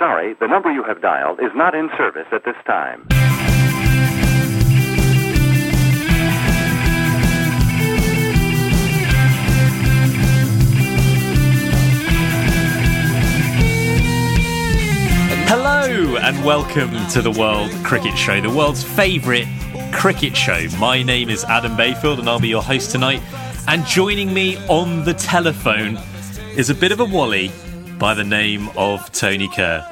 Sorry, the number you have dialed is not in service at this time. Hello and welcome to the World Cricket Show, the world's favourite cricket show. My name is Adam Bayfield and I'll be your host tonight. And joining me on the telephone is a bit of a wally by the name of Tony Kerr.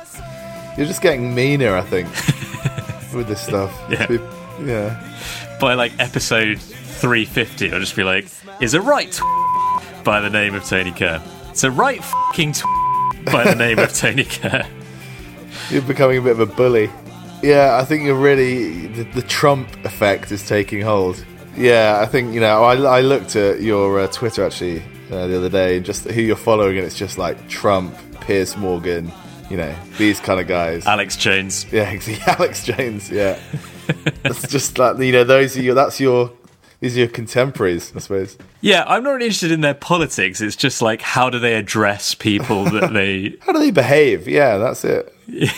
You're just getting meaner, I think, with this stuff. Yeah. Yeah. By like episode 350, I'll just be like, is a right by the name of Tony Kerr. It's a right fing by the name of Tony Kerr. You're becoming a bit of a bully. Yeah, I think you're really. The, the Trump effect is taking hold. Yeah, I think, you know, I, I looked at your uh, Twitter actually uh, the other day, just who you're following, and it's just like Trump, Piers Morgan, you know, these kind of guys. Alex Jones. Yeah, exactly. Alex Jones. Yeah, it's just like you know those are your. That's your. These are your contemporaries, I suppose. Yeah, I'm not really interested in their politics. It's just like, how do they address people that they. How do they behave? Yeah, that's it.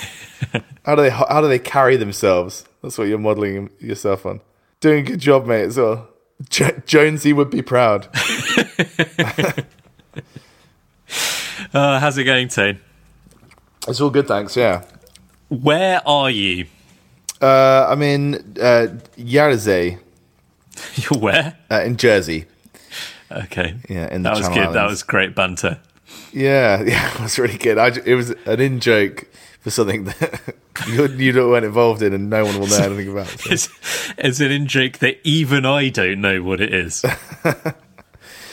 how do they how do they carry themselves? That's what you're modelling yourself on. Doing a good job, mate. As well. Jo- Jonesy would be proud. Uh, how's it going, Tone? It's all good, thanks. Yeah. Where are you? Uh, I'm in uh, Yarzee, You're where? uh, in Jersey. Okay. Yeah, in the that was Channel good. That was great banter. Yeah, yeah, it was really good. I, it was an in joke for something that you, you weren't involved in, and no one will know anything about. So. It's, it's an in joke that even I don't know what it is,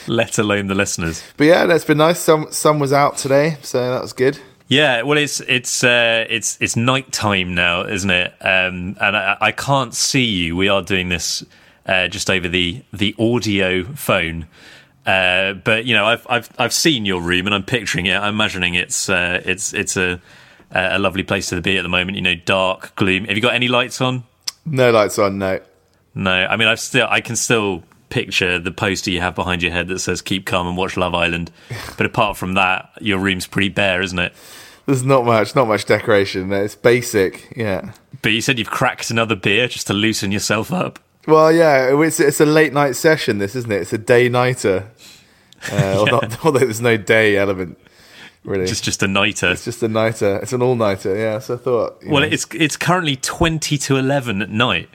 let alone the listeners. But yeah, it's been nice. Sun, sun was out today, so that was good. Yeah, well, it's it's uh, it's it's night time now, isn't it? Um, and I, I can't see you. We are doing this uh, just over the the audio phone. Uh, but you know, I've I've I've seen your room and I'm picturing it. I'm imagining it's uh, it's it's a a lovely place to be at the moment. You know, dark, gloom. Have you got any lights on? No lights on, no. No, I mean, I've still, I can still picture the poster you have behind your head that says "Keep calm and watch Love Island." But apart from that, your room's pretty bare, isn't it? There's not much, not much decoration. It's basic, yeah. But you said you've cracked another beer just to loosen yourself up. Well, yeah, it's it's a late night session. This isn't it? It's a day nighter. Uh, although, although there's no day element, really. Just, just a nighter. it's just a nighter. It's an all nighter. Yeah. So I thought. Well, know, it's it's currently twenty to eleven at night,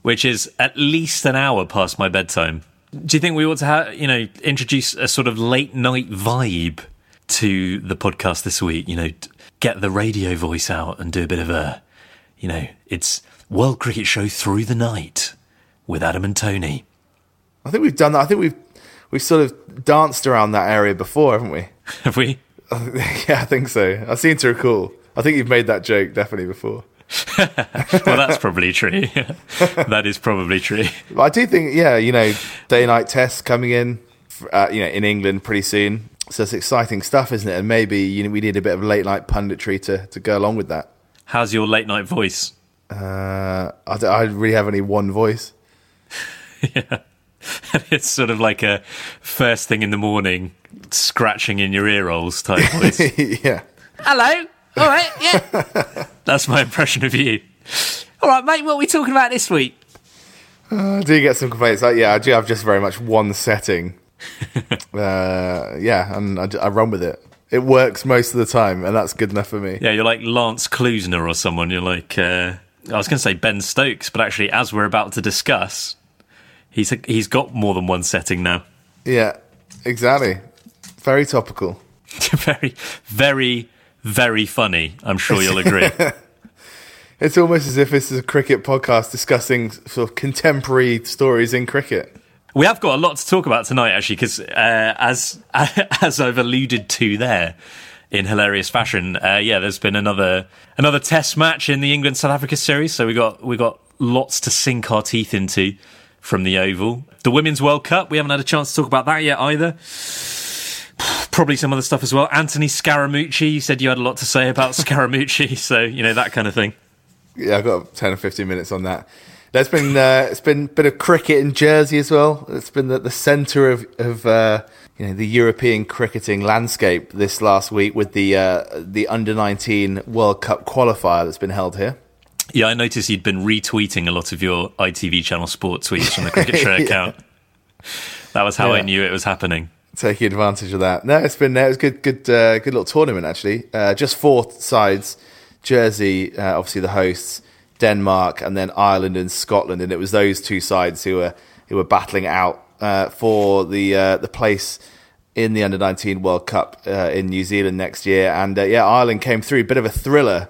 which is at least an hour past my bedtime. Do you think we ought to have, you know, introduce a sort of late night vibe to the podcast this week? You know, get the radio voice out and do a bit of a, you know, it's World Cricket Show through the night with Adam and Tony. I think we've done that. I think we've we've sort of danced around that area before, haven't we? Have we? yeah, I think so. I seem to recall. I think you've made that joke definitely before. Well, that's probably true. that is probably true. I do think, yeah, you know, day night tests coming in, uh, you know, in England pretty soon. So it's exciting stuff, isn't it? And maybe you know we need a bit of late night punditry to to go along with that. How's your late night voice? Uh, I don't I really have only one voice. Yeah. it's sort of like a first thing in the morning, scratching in your ear holes type voice. yeah. Hello. All right. Yeah. That's my impression of you. All right, mate. What are we talking about this week? I do get some complaints. Like, yeah, I do have just very much one setting. uh, yeah, and I, I run with it. It works most of the time, and that's good enough for me. Yeah, you're like Lance Klusener or someone. You're like, uh, I was going to say Ben Stokes, but actually, as we're about to discuss, he's he's got more than one setting now. Yeah, exactly. Very topical. very, very, very funny. I'm sure you'll agree. It's almost as if this is a cricket podcast discussing sort of contemporary stories in cricket. We have got a lot to talk about tonight, actually, because uh, as as I've alluded to there, in hilarious fashion, uh, yeah, there's been another another Test match in the England South Africa series, so we got we got lots to sink our teeth into from the Oval. The Women's World Cup, we haven't had a chance to talk about that yet either. Probably some other stuff as well. Anthony Scaramucci, you said you had a lot to say about Scaramucci, so you know that kind of thing. Yeah, I've got ten or fifteen minutes on that. There's been uh, it's been a bit of cricket in Jersey as well. It's been the, the centre of of uh, you know the European cricketing landscape this last week with the uh, the under 19 World Cup qualifier that's been held here. Yeah, I noticed you'd been retweeting a lot of your ITV Channel Sport tweets from the Cricket Show yeah. account. That was how yeah. I knew it was happening. Taking advantage of that. No, it's been it was good, good, uh, good little tournament actually. Uh, just four sides: Jersey, uh, obviously the hosts, Denmark, and then Ireland and Scotland, and it was those two sides who were who were battling out uh, for the uh, the place in the under nineteen World Cup uh, in New Zealand next year. And uh, yeah, Ireland came through, a bit of a thriller.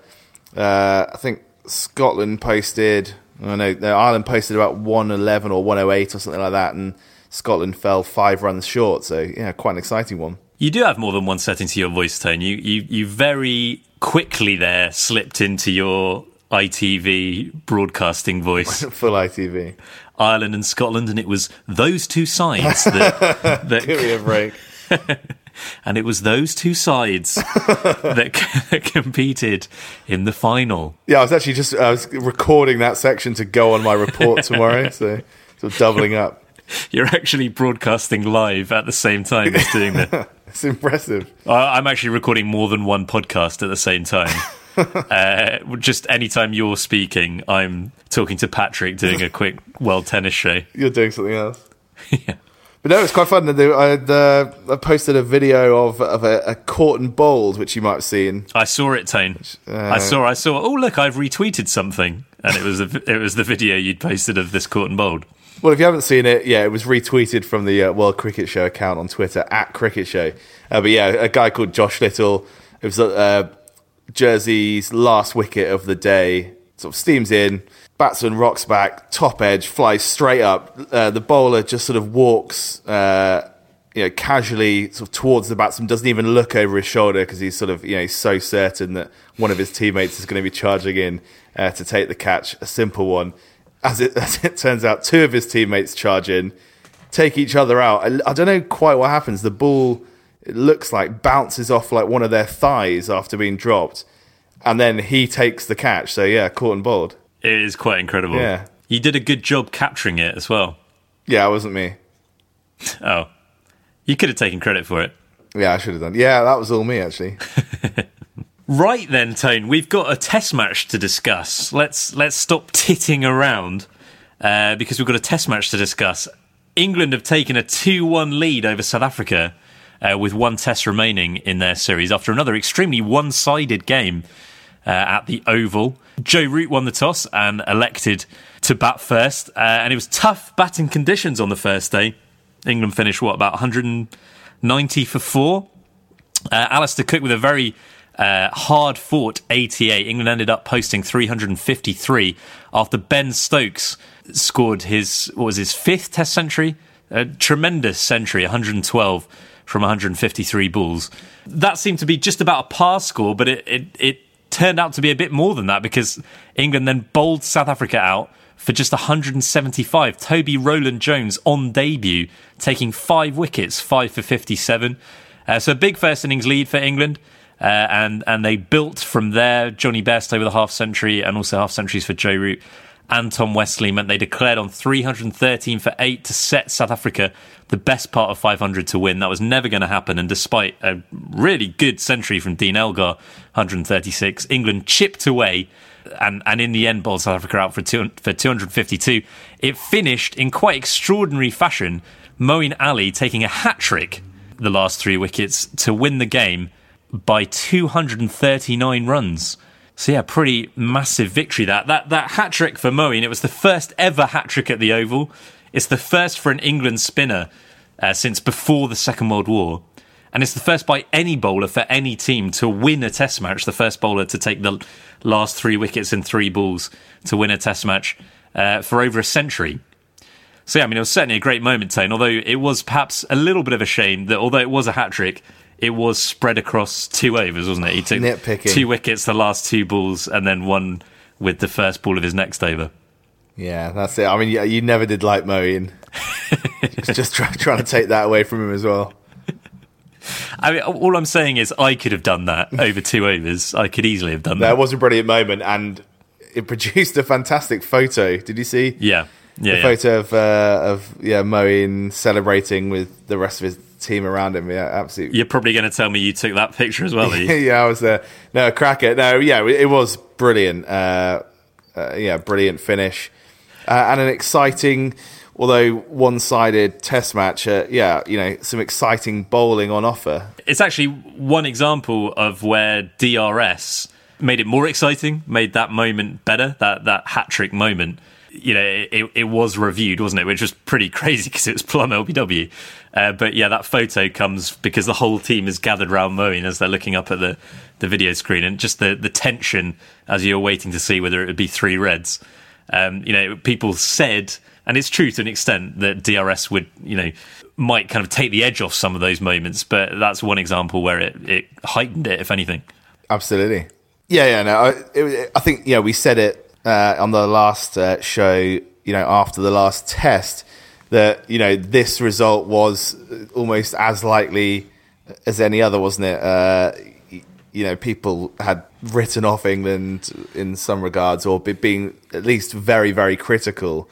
Uh, I think Scotland posted. I know Ireland posted about one eleven or one oh eight or something like that, and Scotland fell five runs short. So yeah, quite an exciting one. You do have more than one setting to your voice tone. You you you very quickly there slipped into your ITV broadcasting voice. Full ITV. Ireland and Scotland, and it was those two sides that. that Give me a break. and it was those two sides that, that, competed in the final. Yeah, I was actually just I was recording that section to go on my report tomorrow, so sort of doubling up. You're actually broadcasting live at the same time as doing that. it's impressive. I'm actually recording more than one podcast at the same time. uh, just anytime you're speaking, I'm talking to Patrick doing a quick world tennis show. You're doing something else. yeah. But no, it's quite fun. I, uh, I posted a video of of a, a caught and bowled, which you might have seen. I saw it, Tone. Uh, I saw. I saw. Oh, look! I've retweeted something, and it was a, it was the video you'd posted of this caught and bowled. Well, if you haven't seen it, yeah, it was retweeted from the uh, World Cricket Show account on Twitter at Cricket Show. Uh, but yeah, a guy called Josh Little. It was uh, Jersey's last wicket of the day. Sort of steams in, batsman rocks back, top edge, flies straight up. Uh, the bowler just sort of walks, uh, you know, casually sort of towards the batsman, doesn't even look over his shoulder because he's sort of, you know, so certain that one of his teammates is going to be charging in uh, to take the catch. A simple one. As it, as it turns out, two of his teammates charge in, take each other out. I, I don't know quite what happens. The ball it looks like bounces off like one of their thighs after being dropped, and then he takes the catch. So yeah, caught and bowled. It is quite incredible. Yeah, you did a good job capturing it as well. Yeah, it wasn't me. oh, you could have taken credit for it. Yeah, I should have done. Yeah, that was all me actually. right then, Tone, we've got a test match to discuss. Let's let's stop titting around uh, because we've got a test match to discuss. England have taken a two-one lead over South Africa uh, with one test remaining in their series after another extremely one sided game uh, at the Oval. Joe Root won the toss and elected to bat first, uh, and it was tough batting conditions on the first day. England finished, what, about 190 for four? Uh, Alastair Cook with a very uh, hard fought 88. England ended up posting 353 after Ben Stokes scored his, what was his fifth test century? A tremendous century, 112 from 153 balls. That seemed to be just about a par score, but it, it, it turned out to be a bit more than that because England then bowled South Africa out for just 175. Toby Roland Jones on debut, taking five wickets, five for 57. Uh, so a big first innings lead for England. Uh, and and they built from there. Jonny Bairstow the half century and also half centuries for Joe Root and Tom Westley meant they declared on 313 for 8 to set South Africa the best part of 500 to win. That was never going to happen. And despite a really good century from Dean Elgar, 136, England chipped away and, and in the end bowled South Africa out for, two, for 252. It finished in quite extraordinary fashion. Moeen Ali taking a hat trick the last three wickets to win the game by 239 runs. So yeah, pretty massive victory that. That that hat trick for Moeen, it was the first ever hat trick at the Oval. It's the first for an England spinner uh, since before the Second World War. And it's the first by any bowler for any team to win a test match, the first bowler to take the last three wickets in three balls to win a test match uh, for over a century. So yeah, I mean, it was certainly a great moment, Tone. Although it was perhaps a little bit of a shame that although it was a hat trick, it was spread across two overs, wasn't it? He took Nitpicking. two wickets, the last two balls, and then one with the first ball of his next over. Yeah, that's it. I mean, yeah, you never did like Moeen. just just try, trying to take that away from him as well. I mean, all I'm saying is I could have done that over two overs. I could easily have done That that. was a brilliant moment, and it produced a fantastic photo. Did you see? Yeah, yeah, the yeah. photo of uh, of yeah Moeen celebrating with the rest of his team around him. Yeah, absolutely. You're probably going to tell me you took that picture as well, yeah, I was there. No, cracker. No, yeah, it was brilliant. Uh, uh, yeah, brilliant finish uh, and an exciting, although one-sided Test match. Uh, yeah, you know, some exciting bowling on offer. it's actually one example of where DRS made it more exciting, made that moment better, that that hat trick moment. You know, it, it was reviewed, wasn't it? Which was pretty crazy because it was plum LBW. Uh, but yeah, that photo comes because the whole team is gathered around Moeen as they're looking up at the, the video screen and just the, the tension as you're waiting to see whether it would be three reds. Um, you know, people said, and it's true to an extent, that DRS would, you know, might kind of take the edge off some of those moments. But that's one example where it, it heightened it, if anything. Absolutely. Yeah, yeah. No, I, it, I think yeah we said it uh, on the last uh, show. You know, after the last test, that you know this result was almost as likely as any other, wasn't it? Uh, you know, people had written off England in some regards, or be, being at least very, very critical,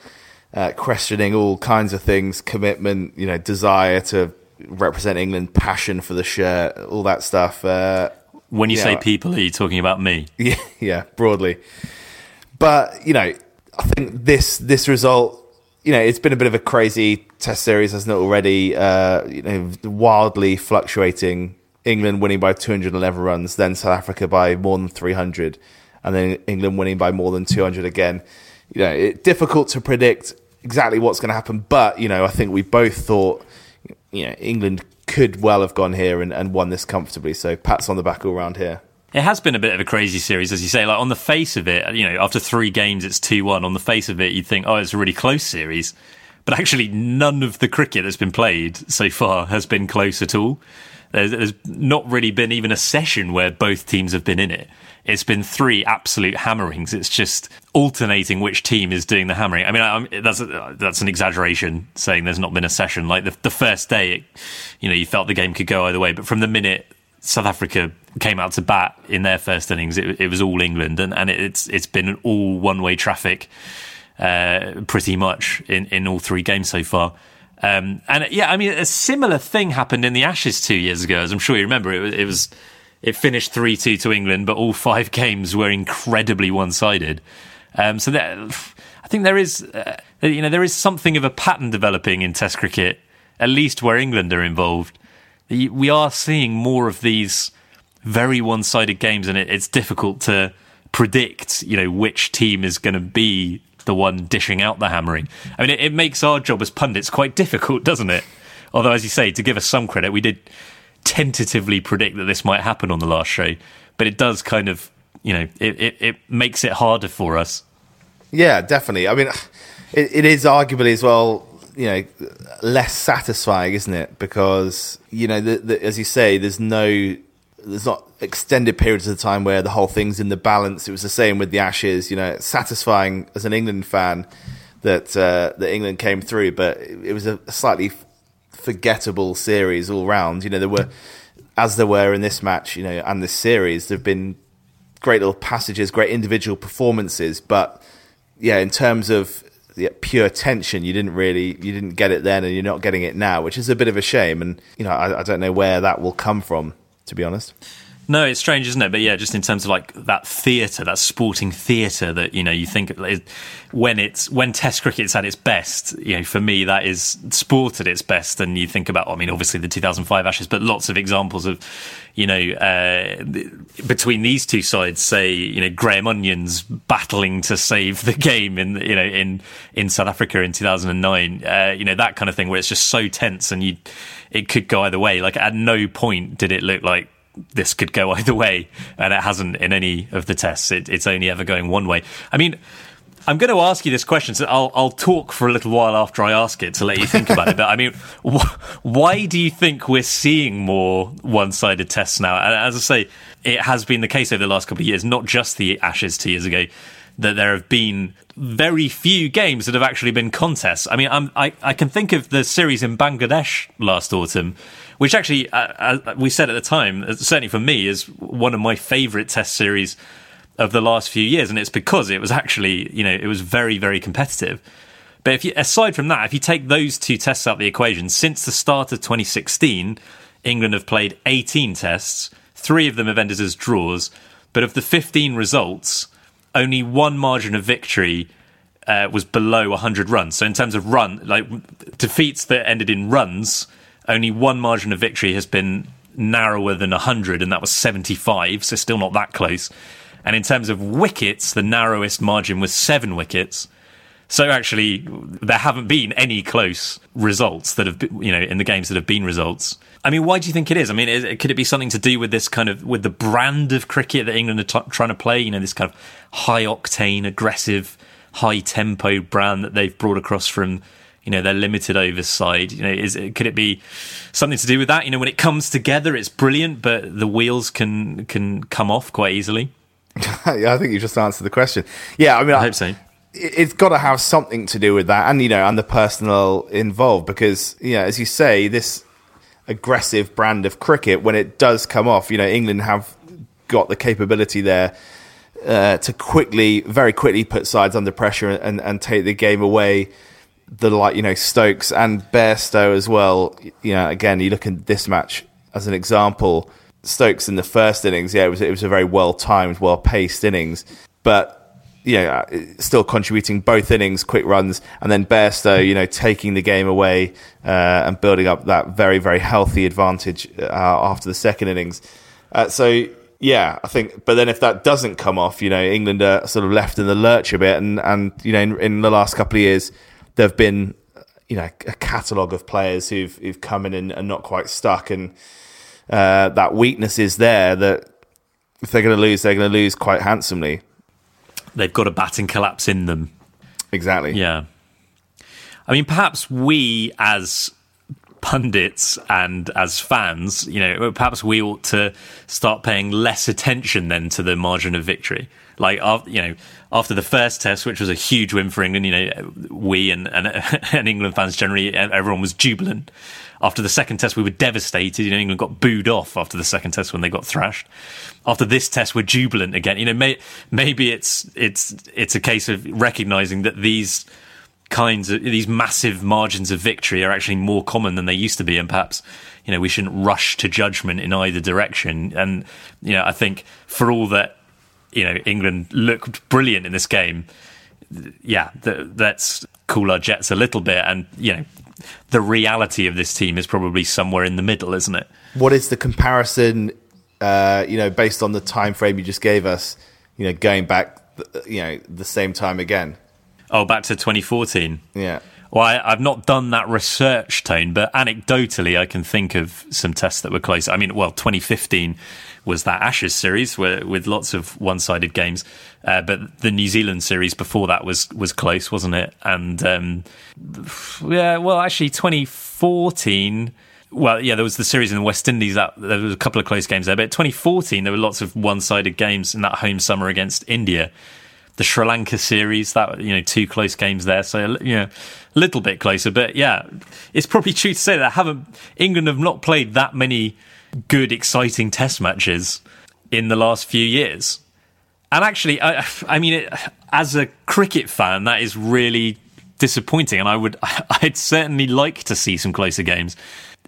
uh, questioning all kinds of things, commitment, you know, desire to represent England, passion for the shirt, all that stuff. Uh, When you say people, are you talking about me? yeah, yeah, broadly. But you know, I think this this result, you know, it's been a bit of a crazy Test series, hasn't it already? Uh, you know, wildly fluctuating. England winning by 211 runs, then South Africa by more than 300, and then England winning by more than 200 again. You know, it, difficult to predict exactly what's going to happen, but you know, I think we both thought, you know, England could well have gone here and, and won this comfortably. So pats on the back all round here. It has been a bit of a crazy series, as you say. Like on the face of it, you know, after three games, it's two one. On the face of it, you'd think, oh, it's a really close series, but actually, none of the cricket that's been played so far has been close at all. There's, there's not really been even a session where both teams have been in it. It's been three absolute hammerings. It's just alternating which team is doing the hammering. I mean, I, that's a, that's an exaggeration saying there's not been a session. Like the, the first day, it, you know, you felt the game could go either way, but from the minute South Africa came out to bat in their first innings, it, it was all England, and, and it's it's been all one way traffic, uh, pretty much in, in all three games so far. Um, and yeah, I mean, a similar thing happened in the Ashes two years ago, as I'm sure you remember. It was it, was, it finished three two to England, but all five games were incredibly one sided. Um, so that, I think there is, uh, you know, there is something of a pattern developing in Test cricket, at least where England are involved. We are seeing more of these very one sided games, and it, it's difficult to predict, you know, which team is going to be the one dishing out the hammering. I mean, it, it makes our job as pundits quite difficult, doesn't it? Although, as you say, to give us some credit, we did tentatively predict that this might happen on the last show, but it does kind of, you know, it, it, it makes it harder for us. Yeah, definitely. I mean, it, it is arguably as well, you know, less satisfying, isn't it? Because you know, the, the, as you say, there's no, there's not extended periods of time where the whole thing's in the balance. It was the same with the Ashes. You know, satisfying as an England fan that uh, that England came through, but it, was a slightly forgettable series all round. You know, there were, as there were in this match, you know, and this series, there have been great little passages, great individual performances, but yeah, in terms of yeah, pure tension, you didn't really, you didn't get it then, and you're not getting it now, which is a bit of a shame. And you know, I, I don't know where that will come from, to be honest. No, it's strange, isn't it? But yeah, just in terms of like that theatre, that sporting theatre that you know you think when it's when Test cricket's at its best. You know, for me, that is sport at its best. And you think about, I mean, obviously the 2005 Ashes, but lots of examples of, you know, uh, between these two sides, say, you know, Graham Onions battling to save the game in you know in in South Africa in 2009. Uh, you know that kind of thing where it's just so tense and you it could go either way. Like at no point did it look like this could go either way, and it hasn't in any of the tests. It, it's only ever going one way. I mean, I'm going to ask you this question, so I'll, I'll talk for a little while after I ask it to let you think about it. But I mean, wh- why do you think we're seeing more one sided tests now? And as I say, it has been the case over the last couple of years, not just the Ashes two years ago, that there have been very few games that have actually been contests. I mean, I'm, i I, can think of the series in Bangladesh last autumn, which actually, uh, uh, we said at the time, uh, certainly for me, is one of my favourite test series of the last few years, and it's because it was actually, you know, it was very, very competitive. But if you, aside from that, if you take those two tests out of the equation, since the start of 2016, England have played 18 tests. Three of them have ended as draws. But of the 15 results, only one margin of victory uh, was below 100 runs. So in terms of run, like defeats that ended in runs, only one margin of victory has been narrower than 100, and that was 75. So still not that close. And in terms of wickets, the narrowest margin was seven wickets. So actually, there haven't been any close results that have, been, you know, in the games that have been results. I mean, why do you think it is? I mean, is, could it be something to do with this kind of with the brand of cricket that England are t- trying to play? You know, this kind of high octane, aggressive, high tempo brand that they've brought across from you know their limited overside you know is could it be something to do with that you know when it comes together it's brilliant but the wheels can can come off quite easily I think you just answered the question. Yeah, I mean, I, I hope so. It's got to have something to do with that, and you know, and the personal involved, because yeah, as you say, this aggressive brand of cricket, when it does come off, you know, England have got the capability there uh, to quickly, very quickly, put sides under pressure and, and take the game away. The like, you know, Stokes and Bairstow as well. You know, again, you look at this match as an example Stokes in the first innings, yeah, it was it was a very well timed, well paced innings, but yeah, still contributing both innings, quick runs, and then Bairstow, you know, taking the game away uh, and building up that very very healthy advantage uh, after the second innings. Uh, so yeah, I think, but then if that doesn't come off, you know, England are sort of left in the lurch a bit, and and you know, in, in the last couple of years, there have been you know a catalogue of players who've who've come in and, and not quite stuck and uh, that weakness is there that if they're going to lose, they're going to lose quite handsomely. They've got a batting collapse in them. Exactly. Yeah. I mean, perhaps we as pundits and as fans, you know, perhaps we ought to start paying less attention then to the margin of victory. Like, you know, after the first test, which was a huge win for England, you know, we and, and, and England fans generally, everyone was jubilant. After the second test, we were devastated. You know, England got booed off after the second test when they got thrashed. After this test, we're jubilant again. You know, may, maybe it's it's it's a case of recognizing that these kinds of these massive margins of victory are actually more common than they used to be, and perhaps you know we shouldn't rush to judgment in either direction. And you know, I think for all that you know England looked brilliant in this game, yeah, let's cool our jets a little bit, and you know the reality of this team is probably somewhere in the middle, isn't it? What is the comparison? Uh, you know, based on the time frame you just gave us, you know, going back, you know, the same time again. Oh, back to 2014. Yeah. Well, I, have not done that research, Tone, but anecdotally, I can think of some tests that were close. I mean, well, 2015 was that Ashes series where, with lots of one-sided games, uh, but the New Zealand series before that was was close, wasn't it? And um, yeah, well, actually, 2014. Well, yeah, there was the series in the West Indies. That there was a couple of close games there, but 2014 there were lots of one-sided games in that home summer against India the Sri Lanka series. That you know, two close games there. So you know, a little bit closer. But yeah, it's probably true to say that haven't England have not played that many good, exciting Test matches in the last few years. And actually, I, I mean, it, as a cricket fan, that is really disappointing. And I would, I'd certainly like to see some closer games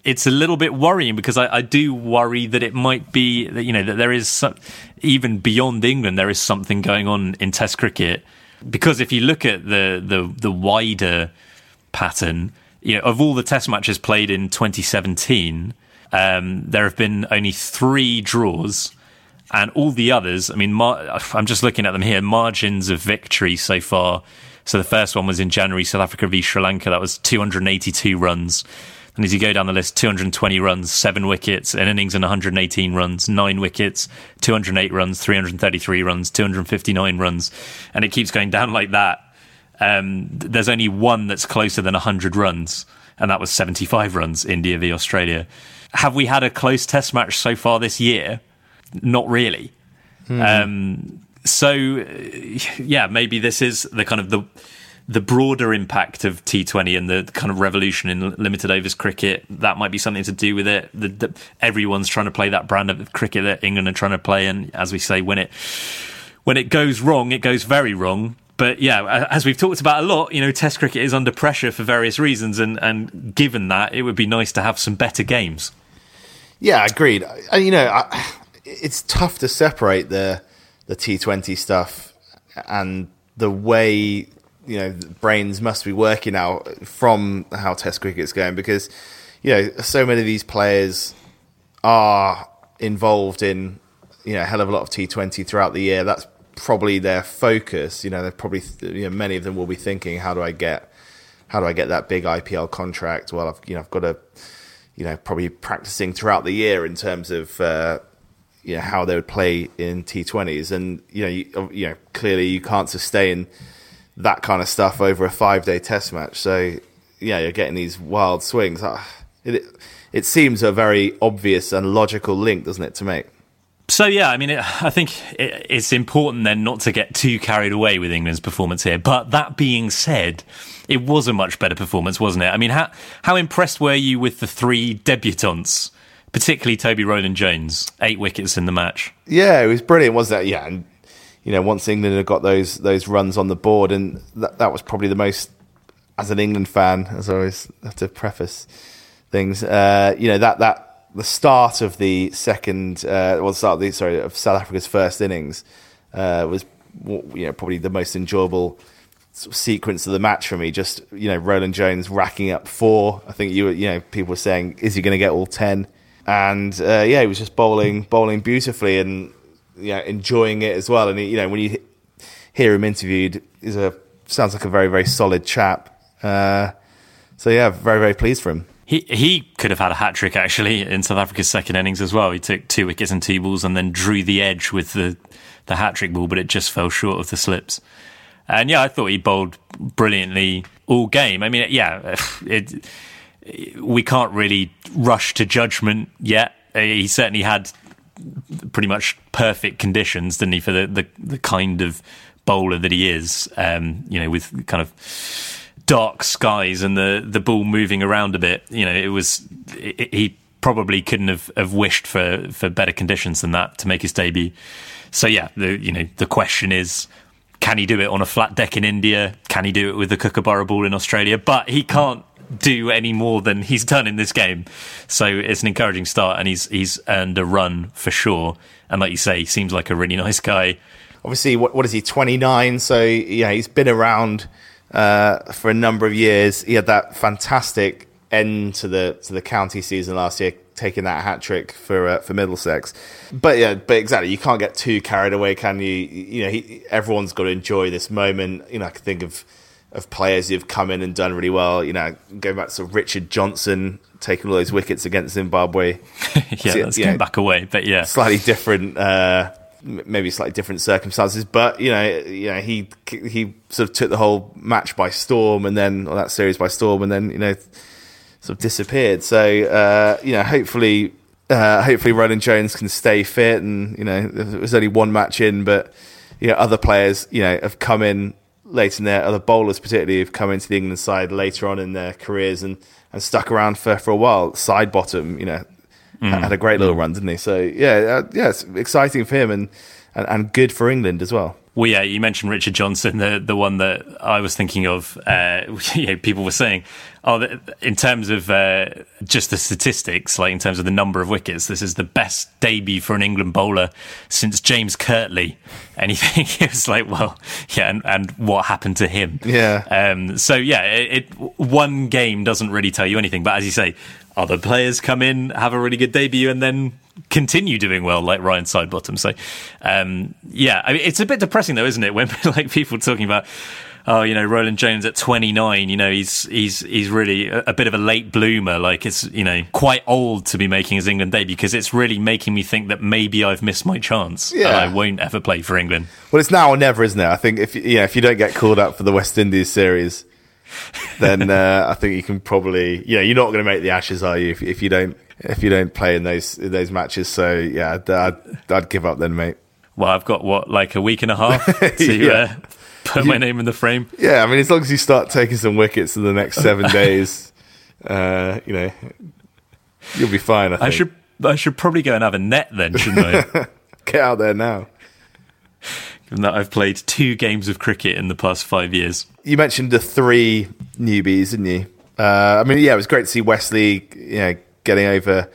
it's a little bit worrying because I, I, do worry that it might be that you know that there is some, even beyond England there is something going on in Test cricket because if you look at the the the wider pattern, you know, of all the Test matches played in 2017, um, there have been only three draws. And all the others, I mean, mar- I'm just looking at them here. Margins of victory so far. So the first one was in January, South Africa v Sri Lanka. That was 282 runs. And as you go down the list, 220 runs, seven wickets, an innings and 118 runs, nine wickets, 208 runs, 333 runs, 259 runs, and it keeps going down like that. Um, there's only one that's closer than 100 runs, and that was 75 runs, India v Australia. Have we had a close test match so far this year? Not really. Um, so, yeah, maybe this is the kind of the the broader impact of T20 and the kind of revolution in limited overs cricket. That might be something to do with it. The, the, everyone's trying to play that brand of cricket that England are trying to play, and as we say, when it when it goes wrong, it goes very wrong. But yeah, as we've talked about a lot, you know, Test cricket is under pressure for various reasons, and and given that, it would be nice to have some better games. Yeah, agreed. And you know, I, it's tough to separate the the T20 stuff and the way you know brains must be working out from how Test cricket's going because you know so many of these players are involved in you know a hell of a lot of T20 throughout the year. That's probably their focus. You know, they're probably you know many of them will be thinking, how do I get how do I get that big IPL contract? Well, I've you know I've got to you know probably practicing throughout the year in terms of. Uh, you know how they would play in T20s, and you know, you, you know, clearly you can't sustain that kind of stuff over a five day test match. So yeah, you're getting these wild swings. Ah, it it seems a very obvious and logical link, doesn't it, to make? So yeah, I mean, it, I think it, it's important then not to get too carried away with England's performance here. But that being said, it was a much better performance, wasn't it? I mean, how how impressed were you with the three debutants? Particularly Toby Roland Jones, eight wickets in the match. Yeah, it was brilliant, wasn't it? Yeah, and you know, once England had got those those runs on the board, and that that was probably the most, as an England fan, as I always have to preface things, uh, you know, that that the start of the second, uh, well, start of the sorry of South Africa's first innings uh, was you know probably the most enjoyable sequence of the match for me. Just you know, Roland Jones racking up four. I think you were, you know people were saying, is he going to get all ten? And uh, yeah, he was just bowling bowling beautifully and you know, enjoying it as well. And you know, when you hear him interviewed, he's a sounds like a very very solid chap. Uh, so yeah, very very pleased for him. He he could have had a hat trick actually in South Africa's second innings as well. He took two wickets and two balls and then drew the edge with the the hat trick ball, but it just fell short of the slips. And yeah, I thought he bowled brilliantly all game. I mean, yeah, it, we can't really rush to judgment yet. He certainly had pretty much perfect conditions, didn't he, for the, the, the kind of bowler that he is, um, you know, with kind of dark skies and the, the ball moving around a bit. You know, it was, it, he probably couldn't have, have wished for, for better conditions than that to make his debut. So yeah, the, you know, the question is, can he do it on a flat deck in India? Can he do it with the Kookaburra ball in Australia? But he can't do any more than he's done in this game. So it's an encouraging start, and he's he's earned a run for sure. And like you say, he seems like a really nice guy. Obviously, what what is he? Twenty nine. So yeah, he's been around uh, for a number of years. He had that fantastic end to the to the county season last year, taking that hat trick for uh, for Middlesex. But yeah, but exactly, you can't get too carried away, can you? You know, he, everyone's got to enjoy this moment. You know, I can think of of players who've come in and done really well. You know, going back to Richard Johnson taking all those wickets against Zimbabwe. yeah, so, that's going back away, but yeah, slightly different. Uh, maybe slightly different circumstances, but you know, you know, he he sort of took the whole match by storm, and then or that series by storm, and then you know, sort of disappeared. So uh, you know, hopefully, uh, hopefully, Roland Jones can stay fit, and you know, there's only one match in, but you know, other players, you know, have come in late in their other bowlers, particularly, who've come into the England side later on in their careers and, and stuck around for, for a while. Sidebottom, you know, mm. had a great little mm. run, didn't he? So yeah, uh, yeah, it's exciting for him and, and, and good for England as well. Well, yeah, you mentioned Richard Johnson, the the one that I was thinking of. Uh, you know, people were saying, oh, in terms of uh, just the statistics, like in terms of the number of wickets, this is the best debut for an England bowler since James Kirtley. And you it was like, well, yeah, and, and what happened to him? Yeah. Um, so yeah, it, it one game doesn't really tell you anything, but as you say, other players come in, have a really good debut, and then continue doing well, like Ryan Sidebottom. So, um, yeah, I mean, it's a bit depressing though, isn't it? When like people talking about, oh, you know, Roland Jones at 29, you know, he's he's he's really a, a, bit of a late bloomer. Like it's you know quite old to be making his England debut because it's really making me think that maybe I've missed my chance yeah. and I won't ever play for England. Well, it's now or never, isn't it? I think if yeah, if you don't get called up for the West Indies series, then uh, I think you can probably yeah, you're not going to make the Ashes, are you? If, if you don't if you don't play in those in those matches, so yeah, I'd, I'd, give up then, mate. Well, I've got what like a week and a half to yeah. uh, put my name in the frame. Yeah, I mean, as long as you start taking some wickets in the next seven days, uh, you know, you'll be fine. I, I, should I should probably go and have a net then, shouldn't I? Get out there now. Given that I've played two games of cricket in the past five years. You mentioned the three newbies, didn't you? Uh, I mean, yeah, it was great to see Westley, you know, getting over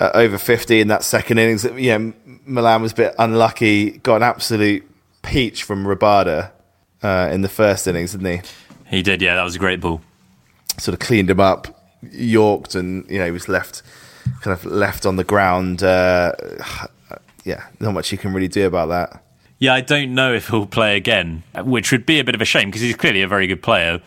uh, over fifty in that second innings. Yeah, Malan was a bit unlucky, got an absolute peach from Rabada uh, in the first innings, didn't he? He did, yeah. That was a great ball. Sort of cleaned him up, yorked, and you know he was left kind of left on the ground. Uh, yeah, not much you can really do about that. Yeah, I don't know if he'll play again, which would be a bit of a shame because he's clearly a very good player.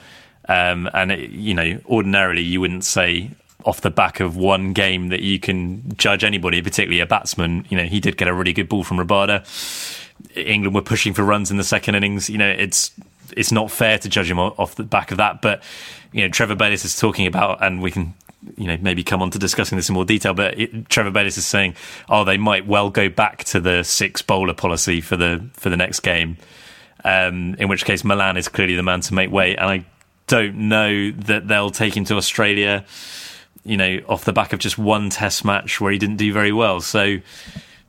Um, and it, you know, ordinarily you wouldn't say off the back of one game that you can judge anybody, particularly a batsman. You know, he did get a really good ball from Rabada. England were pushing for runs in the second innings. You know, it's it's not fair to judge him off the back of that. But you know, Trevor Bayliss is talking about, and we can you know maybe come on to discussing this in more detail. But it, Trevor Bayliss is saying, oh, they might well go back to the six bowler policy for the for the next game. Um, in which case, Malan is clearly the man to make way, and I don't know that they'll take him to Australia. You know, off the back of just one Test match where he didn't do very well. So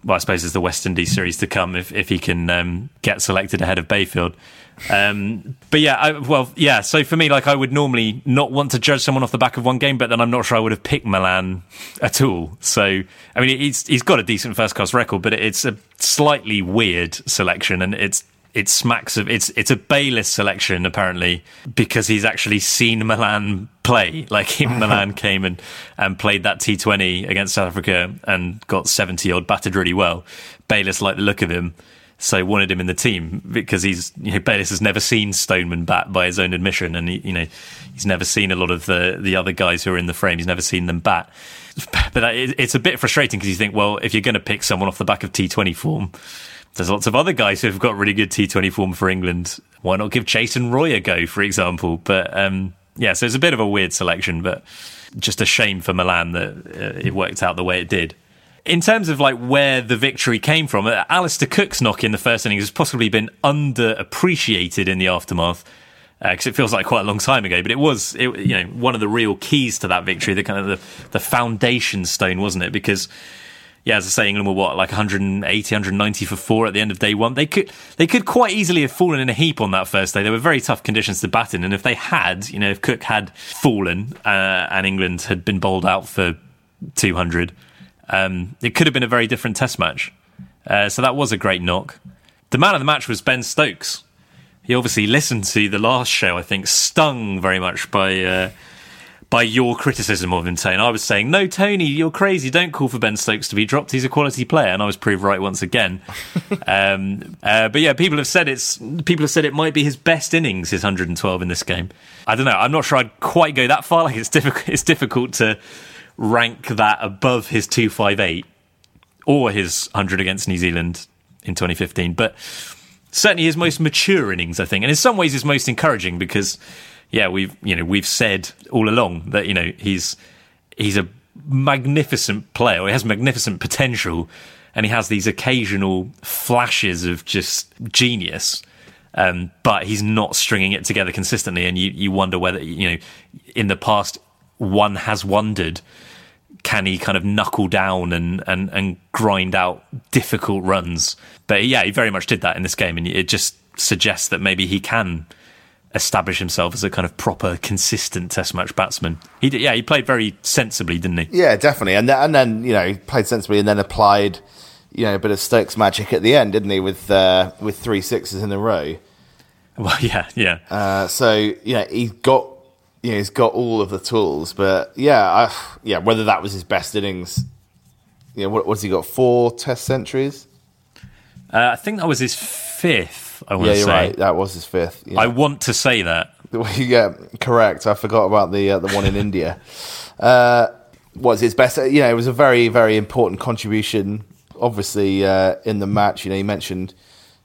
well, I suppose there's the West Indies series to come if, if he can um, get selected ahead of Bayfield. Um, but yeah, I, well, yeah. So for me, like I would normally not want to judge someone off the back of one game, but then I'm not sure I would have picked Malan at all. So I mean, he's he's got a decent first class record, but it's a slightly weird selection, and it's it smacks of it's it's a Bayliss selection apparently because he's actually seen Malan play. Like him, Malan came and and played that T Twenty against South Africa and got seventy odd, batted really well. Bayliss liked the look of him, so wanted him in the team because he's you know Bayliss has never seen Stoneman bat by his own admission, and he, you know he's never seen a lot of the the other guys who are in the frame. He's never seen them bat. But that, it's a bit frustrating because you think, well, if you're going to pick someone off the back of T Twenty form there's lots of other guys who've got really good T20 form for England. Why not give Jason Roy a go, for example? But um, yeah, so it's a bit of a weird selection, but just a shame for Malan that uh, it worked out the way it did. In terms of like where the victory came from, uh, Alastair Cook's knock in the first innings has possibly been underappreciated in the aftermath because uh, it feels like quite a long time ago. But it was, it, you know, one of the real keys to that victory, the kind of the, the foundation stone, wasn't it? Because yeah, as I say, England were what like 180, 190 for four at the end of day one. They could they could quite easily have fallen in a heap on that first day. There were very tough conditions to bat in, and if they had, you know, if Cook had fallen uh, and England had been bowled out for 200, um, it could have been a very different Test match. Uh, so that was a great knock. The man of the match was Ben Stokes. He obviously listened to the last show. I think stung very much by. Uh, by your criticism of him, Tony. I was saying, no, Tony, you're crazy. Don't call for Ben Stokes to be dropped. He's a quality player, and I was proved right once again. um, uh, but yeah, people have said it's people have said it might be his best innings, his 112 in this game. I don't know. I'm not sure I'd quite go that far. Like it's difficult. It's difficult to rank that above his 258 or his 100 against New Zealand in 2015, but certainly his most mature innings, I think, and in some ways his most encouraging because yeah, we've you know we've said all along that you know he's he's a magnificent player. He has magnificent potential, and he has these occasional flashes of just genius. Um, but he's not stringing it together consistently, and you you wonder whether you know in the past one has wondered can he kind of knuckle down and, and, and grind out difficult runs? But yeah, he very much did that in this game, and it just suggests that maybe he can establish himself as a kind of proper, consistent Test match batsman. He did, yeah, he played very sensibly, didn't he? Yeah, definitely. And then, and then you know he played sensibly, and then applied you know a bit of Stokes magic at the end, didn't he? With uh, with three sixes in a row. Well, yeah, yeah. Uh, so yeah, he's got you know, he's got all of the tools, but yeah, I, yeah, whether that was his best innings, you know, what, what's he got? Four Test centuries. Uh, I think that was his fifth. I want Yeah, to you're say. right. That was his fifth. Yeah. I want to say that. yeah, correct. I forgot about the uh, the one in India. Uh, was his best? You know, it was a very very important contribution. Obviously, uh, in the match, you know, you mentioned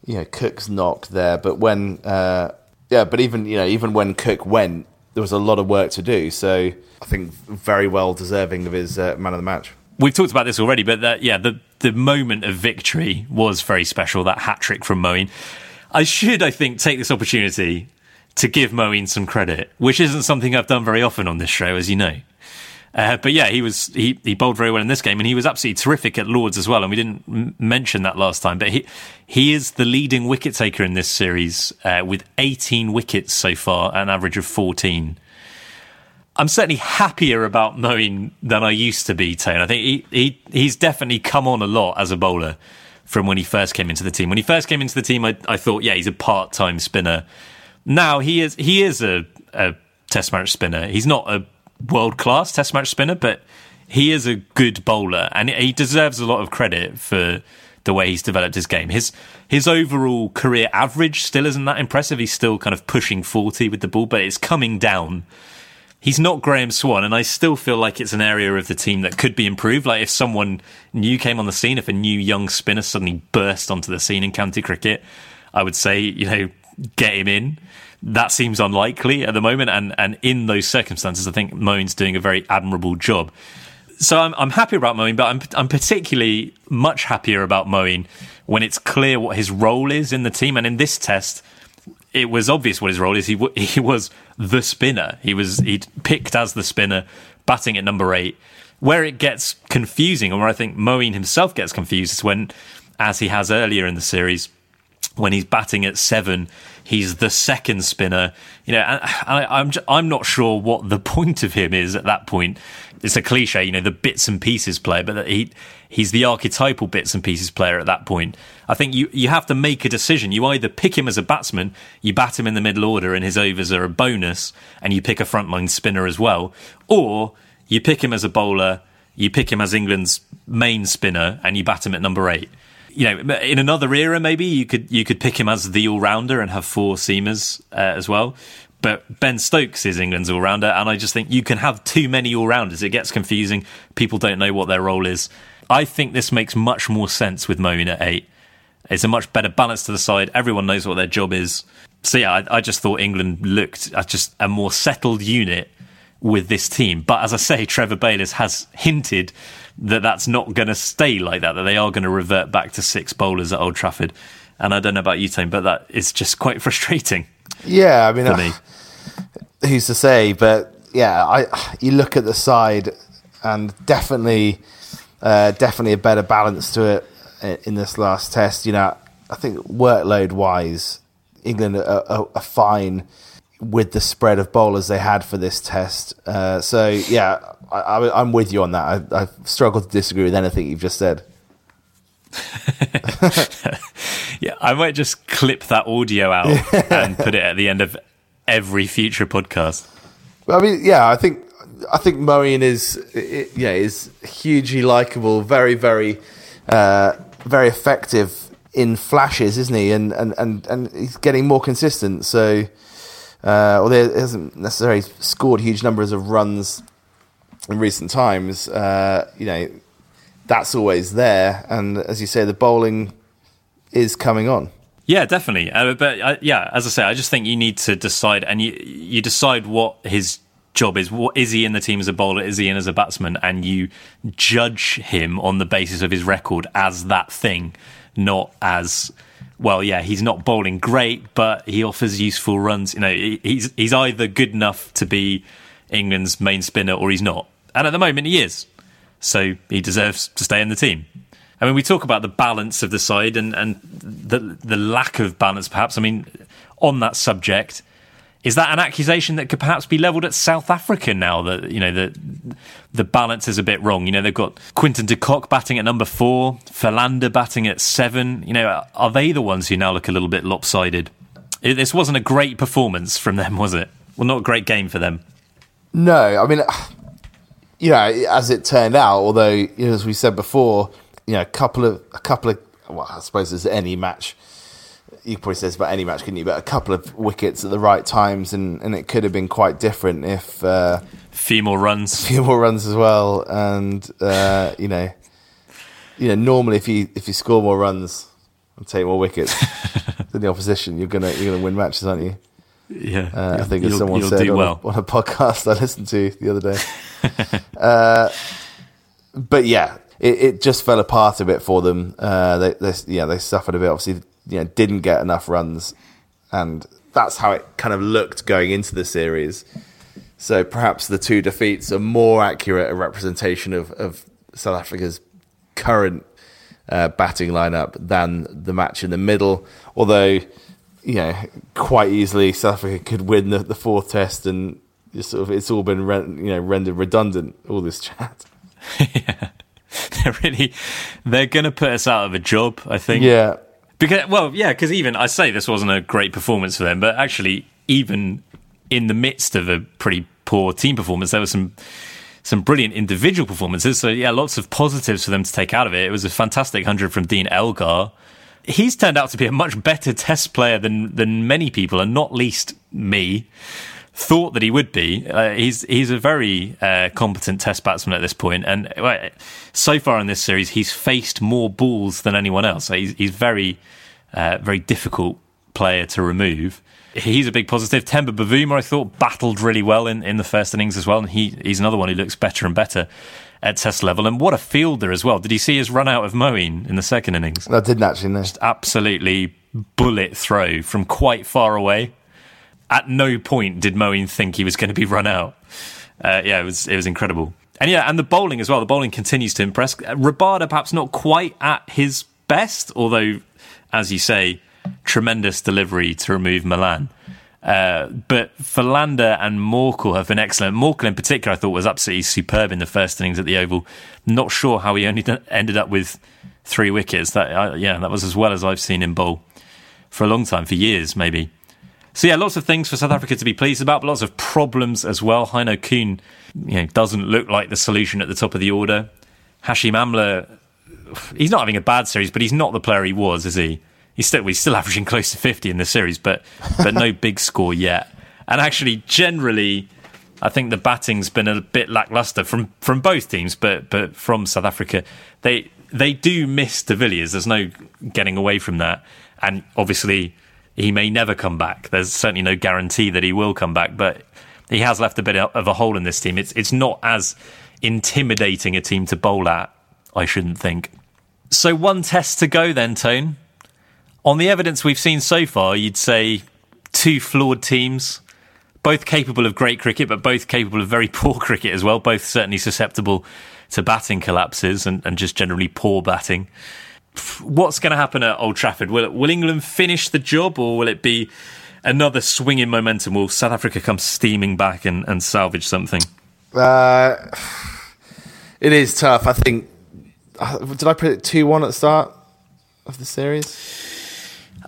you know Cook's knock there, but when uh, yeah, but even you know even when Cook went, there was a lot of work to do. So I think very well deserving of his uh, man of the match. We've talked about this already, but that, yeah, the the moment of victory was very special. That hat trick from Moeen. I should, I think, take this opportunity to give Moeen some credit, which isn't something I've done very often on this show, as you know. Uh, but yeah, he was he, he bowled very well in this game, and he was absolutely terrific at Lords as well. And we didn't m- mention that last time, but he he is the leading wicket taker in this series uh, with 18 wickets so far, an average of 14. I'm certainly happier about Moeen than I used to be, Tone. I think he, he he's definitely come on a lot as a bowler from when he first came into the team. When he first came into the team, I, I thought, yeah, he's a part time spinner. Now he is he is a, a test match spinner. He's not a world class test match spinner, but he is a good bowler, and he deserves a lot of credit for the way he's developed his game. His his overall career average still isn't that impressive. He's still kind of pushing forty with the ball, but it's coming down he's not Graeme Swann, and I still feel like it's an area of the team that could be improved. Like if someone new came on the scene, if a new young spinner suddenly burst onto the scene in county cricket, I would say, you know, get him in. That seems unlikely at the moment, and and in those circumstances, I think Moeen's doing a very admirable job. So I'm I'm happy about Moeen, but I'm I'm particularly much happier about Moeen when it's clear what his role is in the team, and in this test it was obvious what his role is. He w- he was the spinner. He was he picked as the spinner, batting at number eight. Where it gets confusing, and where I think Moeen himself gets confused, is when, as he has earlier in the series, when he's batting at seven, he's the second spinner. You know, I, I'm j- I'm not sure what the point of him is at that point. It's a cliche, you know, the bits and pieces player, but he he's the archetypal bits and pieces player at that point. I think you you have to make a decision. You either pick him as a batsman, you bat him in the middle order, and his overs are a bonus, and you pick a frontline spinner as well, or you pick him as a bowler, you pick him as England's main spinner, and you bat him at number eight you know, in another era, maybe you could you could pick him as the all rounder and have four seamers uh, as well. But Ben Stokes is England's all rounder, and I just think you can have too many all rounders. It gets confusing. People don't know what their role is. I think this makes much more sense with Moeen at eight. It's a much better balance to the side. Everyone knows what their job is. So yeah, I, I just thought England looked at just a more settled unit with this team. But as I say, Trevor Bayliss has hinted that that's not going to stay like that, that they are going to revert back to six bowlers at Old Trafford. And I don't know about you, Tone, but that is just quite frustrating. Yeah, I mean, For uh, who's to say? But yeah, I you look at the side, and definitely, uh, definitely a better balance to it in this last test. You know, I think workload wise, England are, are, are fine with the spread of bowlers they had for this test. Uh, so yeah, I, I, I'm with you on that. I, I struggle to disagree with anything you've just said. Yeah, I might just clip that audio out and put it at the end of every future podcast. Well, I mean, yeah, I think I think Moeen is i- yeah is hugely likable, very very uh, very effective in flashes, isn't he? And and and and he's getting more consistent. So, uh, although he hasn't necessarily scored huge numbers of runs in recent times, uh, you know, that's always there. And as you say, the bowling is coming on. Yeah, definitely. Uh, but uh, yeah, as I say, I just think you need to decide, and you you decide what his job is. What is he in the team as a bowler? Is he in as a batsman? And you judge him on the basis of his record as that thing, not as well. Yeah, he's not bowling great, but he offers useful runs. You know, he's he's either good enough to be England's main spinner or he's not. And at the moment, he is. So he deserves to stay in the team. I mean, we talk about the balance of the side and, and the the lack of balance, perhaps. I mean, on that subject, is that an accusation that could perhaps be levelled at South Africa now that you know the the balance is a bit wrong? You know, they've got Quinton de Kock batting at number four, Philander batting at seven. You know, are they the ones who now look a little bit lopsided? It, this wasn't a great performance from them, was it? Well, not a great game for them. No, I mean, you know, as it turned out, although you know, as we said before, you know, a couple of a couple of well, I suppose as any match you could probably say this about any match, couldn't you? But a couple of wickets at the right times, and, and it could have been quite different if uh, few more runs, few more runs as well, and uh, you know, you know, normally if you if you score more runs and take more wickets than the opposition, you're gonna you're gonna win matches, aren't you? Yeah, uh, I think as someone said on, well. a, on, a, podcast I listened to the other day. uh, but yeah, it, it, just fell apart a bit for them. Uh, they, they, yeah, they suffered a bit. Obviously, you know, didn't get enough runs, and that's how it kind of looked going into the series. So perhaps the two defeats are more accurate a representation of, of South Africa's current uh, batting lineup than the match in the middle. Although, you know, quite easily South Africa could win the, the fourth test, and sort of it's all been re- you know rendered redundant. All this chat. yeah, they're really they're going to put us out of a job. I think. Yeah. Because well, yeah, because even I say this wasn't a great performance for them, but actually, even in the midst of a pretty poor team performance, there was some some brilliant individual performances. So yeah, lots of positives for them to take out of it. It was a fantastic hundred from Dean Elgar. He's turned out to be a much better Test player than than many people, and not least me thought that he would be. Uh, he's he's a very uh, competent Test batsman at this point, and uh, so far in this series, he's faced more balls than anyone else. So he's he's very uh, very difficult player to remove. He's a big positive. Temba Bavuma, I thought, battled really well in, in the first innings as well, and he he's another one who looks better and better at Test level. And what a fielder as well! Did he see his run out of Moeen in the second innings? I didn't actually know. Just absolutely bullet throw from quite far away at no point did Moeen think he was going to be run out. Uh, yeah, it was it was incredible. And yeah, and the bowling as well. The bowling continues to impress. Rabada perhaps not quite at his best, although, as you say, tremendous delivery to remove Malan. Uh, but Philander and Morkel have been excellent. Morkel in particular, I thought was absolutely superb in the first innings at the Oval. Not sure how he only ended up with three wickets. That uh, yeah, that was as well as I've seen him bowl for a long time, for years maybe. So yeah, lots of things for South Africa to be pleased about, but lots of problems as well. Heino Kuhn, you know, doesn't look like the solution at the top of the order. Hashim Amla, he's not having a bad series, but he's not the player he was, is he? He's still he's still averaging close to fifty in this series, but but no big score yet. And actually, generally, I think the batting's been a bit lackluster from from both teams, but but from South Africa, they they do miss De Villiers. There's no getting away from that, and obviously he may never come back. There's certainly no guarantee that he will come back, but he has left a bit of a hole in this team. It's it's not as intimidating a team to bowl at, I shouldn't think. So one test to go then, Tone. On the evidence we've seen so far, you'd say two flawed teams, both capable of great cricket, but both capable of very poor cricket as well. Both certainly susceptible to batting collapses and, and just generally poor batting what's going to happen at Old Trafford? Will, will England finish the job or will it be another swing in momentum? Will South Africa come steaming back and, and salvage something? Uh, it is tough. I think. Uh, did I put it 2 1 at the start of the series?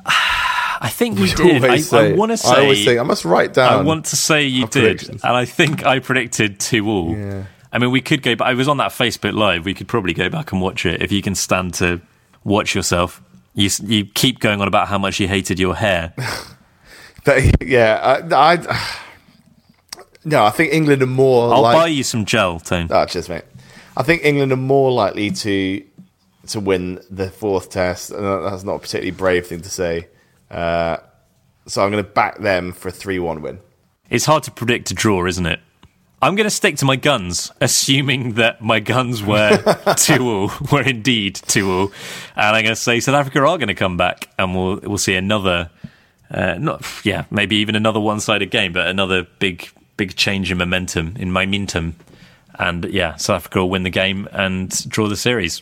I think you did. I, I want to say. I always say. I must write down. I want to say you did, and I think I predicted two all. Yeah. I mean, we could go. But I was on that Facebook Live. We could probably go back and watch it if you can stand to watch yourself. You you keep going on about how much you hated your hair. but, yeah, I, I, no, I think England are more. I'll like, buy you some gel, Tone. Oh, cheers, mate. I think England are more likely to to win the fourth test, and that's not a particularly brave thing to say. Uh, so I'm going to back them for a three-one win. It's hard to predict a draw, isn't it? I'm going to stick to my guns, assuming that my guns were two all, were indeed two all, and I'm going to say South Africa are going to come back, and we'll we'll see another, uh, not yeah, maybe even another one-sided game, but another big big change in momentum in momentum, and yeah, South Africa will win the game and draw the series.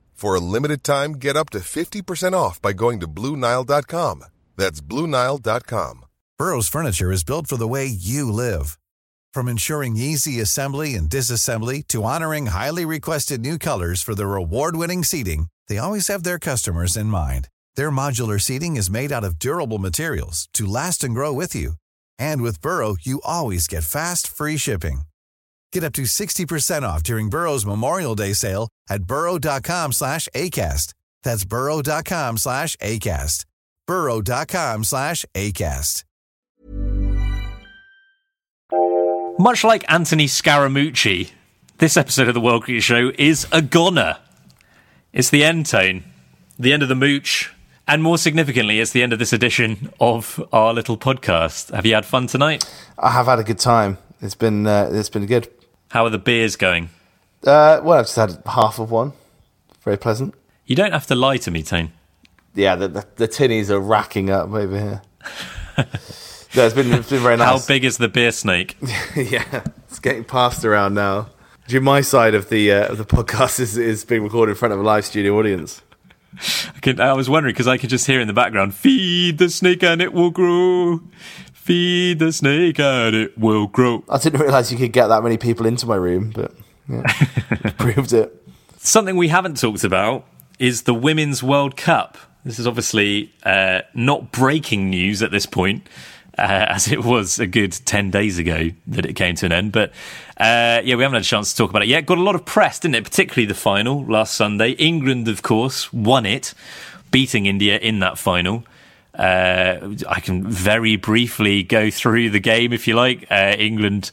For a limited time, get up to 50% off by going to Bluenile.com. That's BlueNile.com. Burrow's furniture is built for the way you live. From ensuring easy assembly and disassembly to honoring highly requested new colors for their award-winning seating, they always have their customers in mind. Their modular seating is made out of durable materials to last and grow with you. And with Burrow, you always get fast, free shipping. Get up to 60% off during Burrow's Memorial Day sale at burrow.com slash ACAST. That's burrow.com slash ACAST. burrow.com slash ACAST. Much like Anthony Scaramucci, this episode of the World Cricket Show is a goner. It's the end tone, the end of the mooch, and more significantly, it's the end of this edition of our little podcast. Have you had fun tonight? I have had a good time. It's been uh, it's been good. How are the beers going? Uh, well, I've just had half of one. Very pleasant. You don't have to lie to me, Tone. Yeah, the the, the tinnies are racking up over here. no, it's been it's been very How big is the beer snake? yeah, it's getting passed around now. Actually, my side of the uh, of the podcast is is being recorded in front of a live studio audience. I, could, I was wondering because I could just hear in the background, "Feed the snake and it will grow. Feed the snake and it will grow." I didn't realise you could get that many people into my room, but yeah, proved it. Something we haven't talked about is the Women's World Cup. This is obviously uh, not breaking news at this point, uh, as it was a good 10 days ago that it came to an end. But uh, yeah, we haven't had a chance to talk about it yet. Got a lot of press, didn't it? Particularly the final last Sunday. England, of course, won it, beating India in that final. Uh, I can very briefly go through the game if you like. Uh, England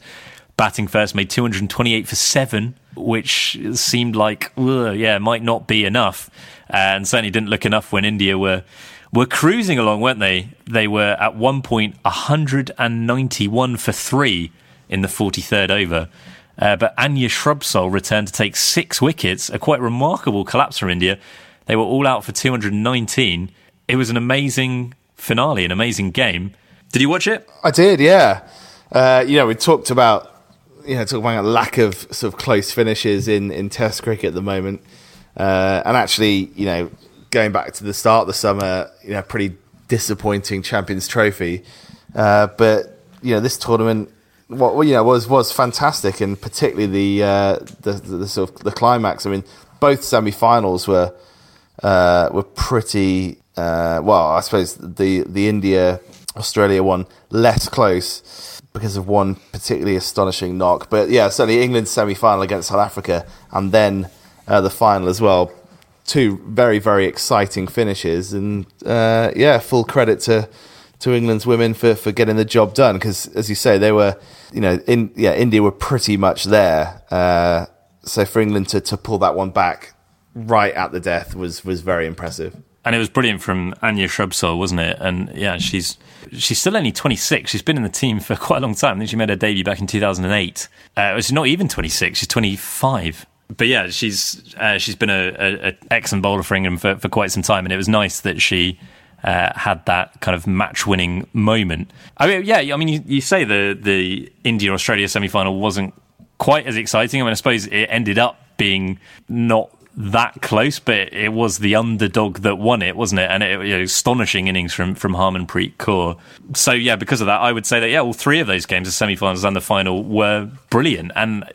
batting first made 228 for seven, which seemed like, yeah, might not be enough, uh, and certainly didn't look enough when India were were cruising along, weren't they? They were at one point 191 for three in the 43rd over. Uh, but Anya Shrubsole returned to take six wickets, a quite remarkable collapse from India. They were all out for 219. It was an amazing finale, an amazing game. Did you watch it? I did, yeah. Uh, you know, we talked about you know talking about lack of sort of close finishes in in Test cricket at the moment, uh, and actually, you know, going back to the start of the summer, you know, pretty disappointing Champions Trophy, uh, but you know, this tournament. What you know was was fantastic, and particularly the, uh, the the the sort of the climax. I mean, both semi-finals were uh, were pretty uh, well. I suppose the the India Australia one less close because of one particularly astonishing knock. But yeah, certainly England's semi final against South Africa, and then uh, the final as well. Two very very exciting finishes, and uh, yeah, full credit to to England's women for, for getting the job done because, as you say, they were, you know, in yeah, India were pretty much there. Uh, so for England to, to pull that one back right at the death was was very impressive. And it was brilliant from Anya Shrubsole, wasn't it? And yeah, she's she's still only 26. She's been in the team for quite a long time. I think she made her debut back in 2008. Uh, she's not even 26. She's 25. But yeah, she's uh, she's been a, a, a excellent bowler for England for, for quite some time, and it was nice that she. Uh, had that kind of match-winning moment. I mean, yeah. I mean, you, you say the the India Australia semi-final wasn't quite as exciting. I mean, I suppose it ended up being not that close, but it was the underdog that won it, wasn't it? And it, you know, astonishing innings from from Harmanpreet Kaur. So yeah, because of that, I would say that yeah, all three of those games, the semi-finals and the final, were brilliant. And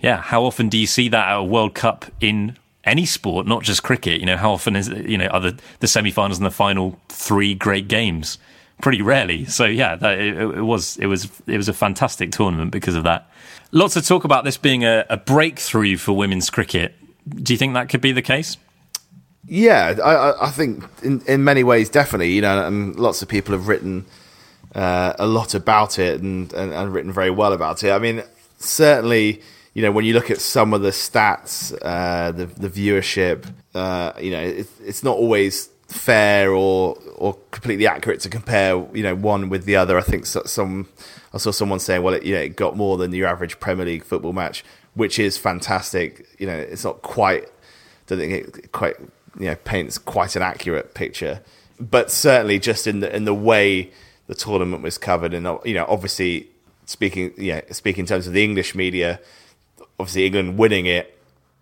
yeah, how often do you see that at a World Cup in any sport, not just cricket? You know, how often is you know are the, the semi-finals and the final three great games? Pretty rarely. So yeah, that, it, it was it was it was a fantastic tournament because of that. Lots of talk about this being a, a breakthrough for women's cricket. Do you think that could be the case? Yeah, I, I- think in, in many ways, definitely. You know, and lots of people have written uh, a lot about it and, and, and written very well about it. I mean, certainly, you know, when you look at some of the stats, uh, the the viewership, uh, you know, it, it's not always fair or or completely accurate to compare, you know, one with the other. I think some I saw someone saying, well, it, you know, it got more than your average Premier League football match, which is fantastic. You know, it's not quite don't think it quite you know paints quite an accurate picture, but certainly just in the in the way the tournament was covered, and you know obviously speaking yeah speaking in terms of the English media, obviously England winning it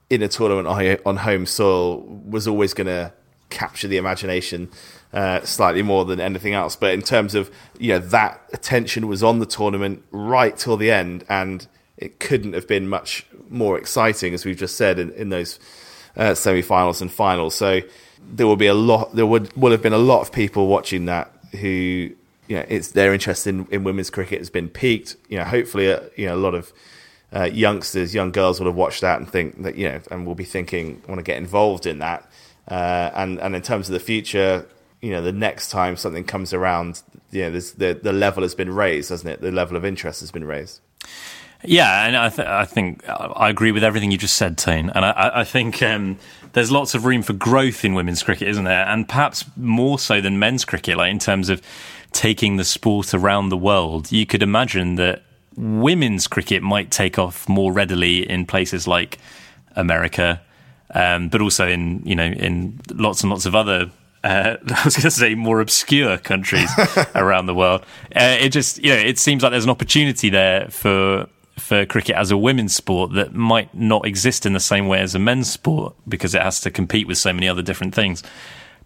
in a tournament on home soil was always going to capture the imagination uh, slightly more than anything else. But in terms of you know that attention was on the tournament right till the end, and it couldn't have been much more exciting, as we've just said in, in those uh, semi-finals and finals. So there will be a lot. There would will have been a lot of people watching that who you know it's their interest in, in women's cricket has been peaked. You know, hopefully, uh, you know a lot of uh, youngsters, young girls will have watched that and think that you know, and will be thinking, want to get involved in that. Uh, and and in terms of the future, you know, the next time something comes around, you know, the the level has been raised, hasn't it? The level of interest has been raised. Yeah, and I, th- I think I agree with everything you just said, Tane. And I, I think um, there's lots of room for growth in women's cricket, isn't there? And perhaps more so than men's cricket, like in terms of taking the sport around the world. You could imagine that women's cricket might take off more readily in places like America, um, but also in you know in lots and lots of other. Uh, I was going to say more obscure countries around the world. Uh, it just you know it seems like there's an opportunity there for for cricket as a women's sport that might not exist in the same way as a men's sport because it has to compete with so many other different things.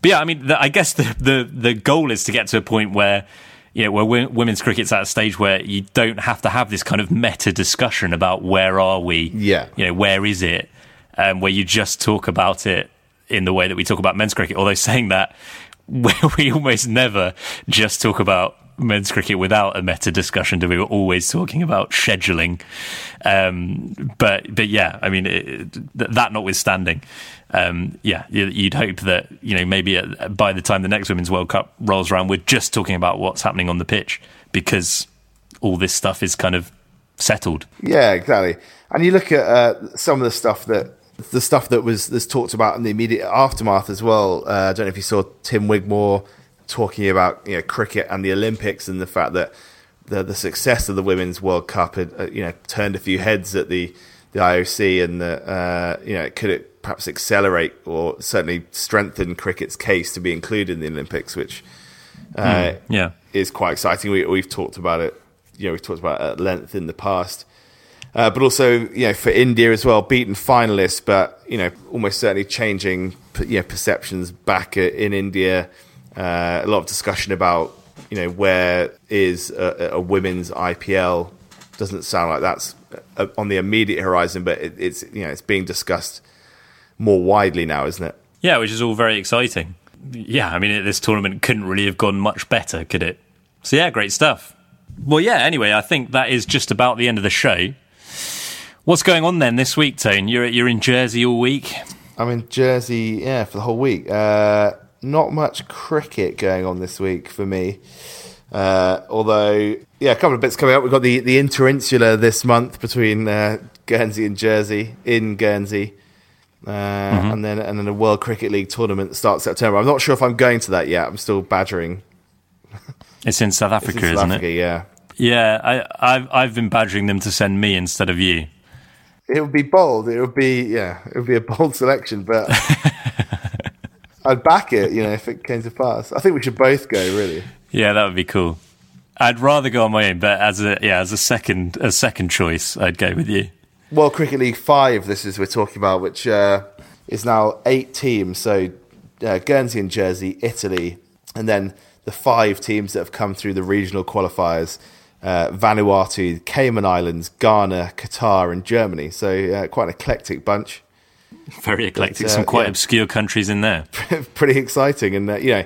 But yeah, I mean, the, I guess the, the the goal is to get to a point where you know, where women's cricket's at a stage where you don't have to have this kind of meta discussion about where are we, yeah, you know, where is it, um, where you just talk about it in the way that we talk about men's cricket. Although saying that, we almost never just talk about men's cricket without a meta discussion. Do we were always talking about scheduling, um, but but yeah, I mean it, that notwithstanding, um, yeah, you'd hope that you know maybe by the time the next Women's World Cup rolls around, we're just talking about what's happening on the pitch because all this stuff is kind of settled. Yeah, exactly. And you look at uh, some of the stuff that the stuff that was was talked about in the immediate aftermath as well. Uh, I don't know if you saw Tim Wigmore talking about you know cricket and the Olympics and the fact that the the success of the Women's World Cup had uh, you know turned a few heads at the the IOC and the uh, you know could it perhaps accelerate or certainly strengthen cricket's case to be included in the Olympics, which uh, mm, yeah is quite exciting. We, we've talked about it, you know, we've talked about it at length in the past. Uh, but also, you know, for India as well, beaten finalists, but you know, almost certainly changing, you know, perceptions back in India. Uh, a lot of discussion about you know where is a, a, women's IPL. Doesn't sound like that's uh, on the immediate horizon, but it, it's you know it's being discussed more widely now, isn't it? Yeah, which is all very exciting. Yeah, I mean this tournament couldn't really have gone much better, could it? So yeah, great stuff. Well, yeah. Anyway, I think that is just about the end of the show. What's going on then this week, Tone? You're you're in Jersey all week. I'm in Jersey, yeah, for the whole week. Uh, not much cricket going on this week for me. Uh, although, yeah, a couple of bits coming up. We've got the, the Interinsular this month between uh, Guernsey and Jersey in Guernsey. Uh, mm-hmm. and then and then a World Cricket League tournament starts September. I'm not sure if I'm going to that yet. I'm still badgering. It's in South Africa, in South isn't Africa, it? Yeah. Yeah, I, I've I've been badgering them to send me instead of you. It would be bold. It would be yeah. It would be a bold selection, but I'd back it, you know, if it came to pass. I think we should both go, really. Yeah, that would be cool. I'd rather go on my own, but as a yeah, as a second a second choice, I'd go with you. Well, Cricket League Five, this is we're talking about, which uh, is now eight teams. So uh, Guernsey and Jersey, Italy, and then the five teams that have come through the regional qualifiers: uh, Vanuatu, Cayman Islands, Ghana, Qatar, and Germany. So uh, quite an eclectic bunch. Very eclectic. But, uh, Some quite yeah. obscure countries in there. Pretty exciting, and uh, you know,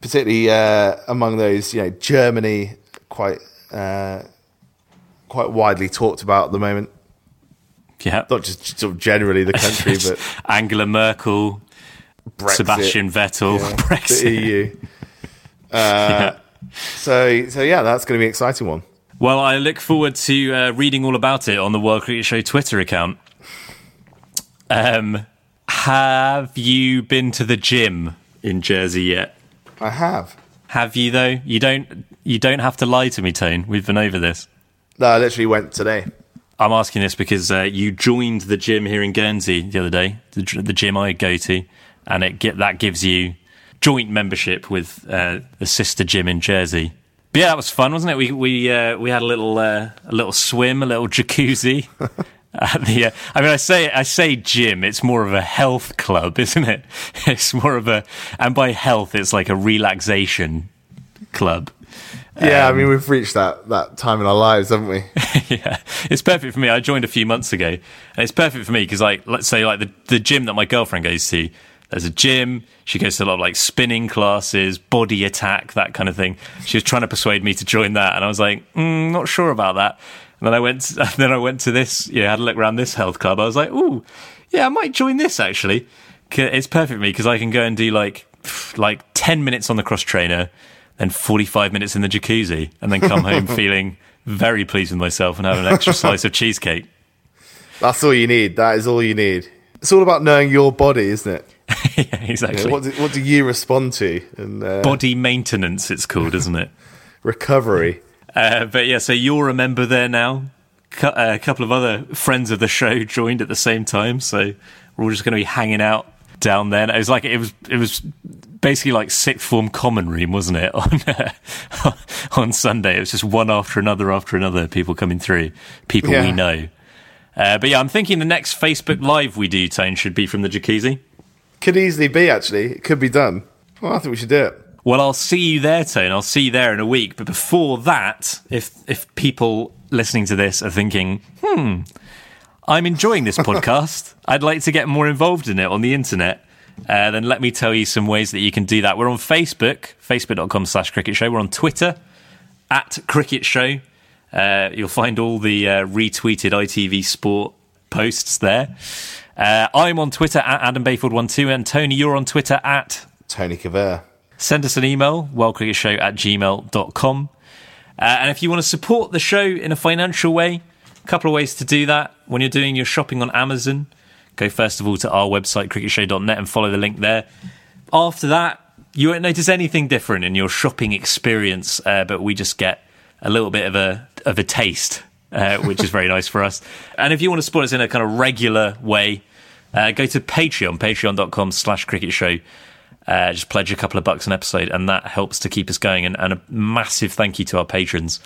particularly uh, among those, you know, Germany, quite uh, quite widely talked about at the moment. Yeah, not just sort of generally the country, but Angela Merkel, Brexit, Sebastian Vettel, yeah, Brexit, the EU. Uh, yeah. So, so yeah, that's going to be an exciting one. Well, I look forward to uh, reading all about it on the World Cricket Show Twitter account. Um, have you been to the gym in Jersey yet? I have. Have you though? You don't. You don't have to lie to me, Tone. We've been over this. No, I literally went today. I'm asking this because uh, you joined the gym here in Guernsey the other day, the, the gym I go to, and it get, that gives you joint membership with uh, the sister gym in Jersey. But yeah, that was fun, wasn't it? We we uh, we had a little uh, a little swim, a little jacuzzi. At the, uh, I mean, I say I say gym. It's more of a health club, isn't it? It's more of a, and by health, it's like a relaxation club. Yeah, Um, I mean we've reached that that time in our lives, haven't we? yeah, it's perfect for me. I joined a few months ago, and it's perfect for me because, like, let's say, like the the gym that my girlfriend goes to. There's a gym. She goes to a lot of like spinning classes, body attack, that kind of thing. She was trying to persuade me to join that, and I was like, mm, not sure about that. And then I went. then I went to this. Yeah, had a look around this health club. I was like, ooh, yeah, I might join this actually. It's perfect for me because I can go and do like like ten minutes on the cross trainer, then forty five minutes in the jacuzzi, and then come home feeling very pleased with myself and have an extra slice of cheesecake. That's all you need. That is all you need. It's all about knowing your body, isn't it? yeah, You know, exactly. what, do, what do you respond to? And uh, Body maintenance, it's called, isn't it? recovery. Uh, but yeah, so you're a member there now. Uh, a couple of other friends of the show joined at the same time, so we're all just going to be hanging out down there. And it was like it was it was basically like sixth form common room, wasn't it? On uh, on Sunday, it was just one after another after another. People coming through, people we know. Uh, but yeah, I'm thinking the next Facebook Live we do, Tone, should be from the jacuzzi. Could easily be actually. It could be done. Well, I think we should do it. Well, I'll see you there, Tone. I'll see you there in a week. But before that, if if people listening to this are thinking, hmm, I'm enjoying this podcast, I'd like to get more involved in it on the internet, uh, then let me tell you some ways that you can do that. We're on Facebook, facebook.com slash cricket show. We're on Twitter, at cricket show. Uh, you'll find all the uh, retweeted ITV Sport posts there. Uh, I'm on Twitter at Adam Bayford12, and Tony, you're on Twitter at Tony Cavere. Send us an email, worldcricketshow at gmail.com. Uh, and if you want to support the show in a financial way, a couple of ways to do that. When you're doing your shopping on Amazon, go first of all to our website, cricketshow.net, and follow the link there. After that, you won't notice anything different in your shopping experience, uh, but we just get a little bit of a of a taste, uh, which is very nice for us. And if you want to support us in a kind of regular way, uh, go to Patreon, patreon.com slash cricket show. Uh, just pledge a couple of bucks an episode, and that helps to keep us going. And, and a massive thank you to our patrons.